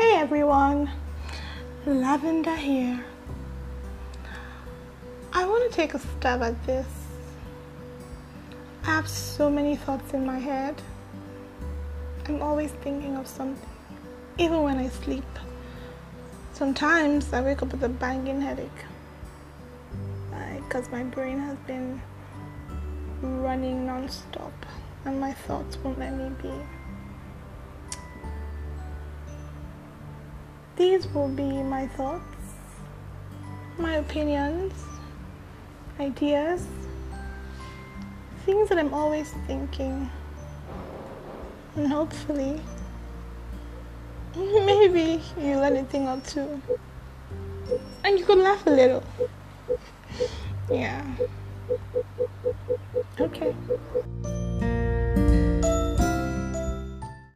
everyone, Lavender here. I want to take a stab at this. I have so many thoughts in my head. I'm always thinking of something, even when I sleep. Sometimes I wake up with a banging headache because my brain has been running non-stop and my thoughts won't let me be. These will be my thoughts, my opinions, ideas, things that I'm always thinking. And hopefully, maybe you learn a thing or two. And you could laugh a little. Yeah. Okay.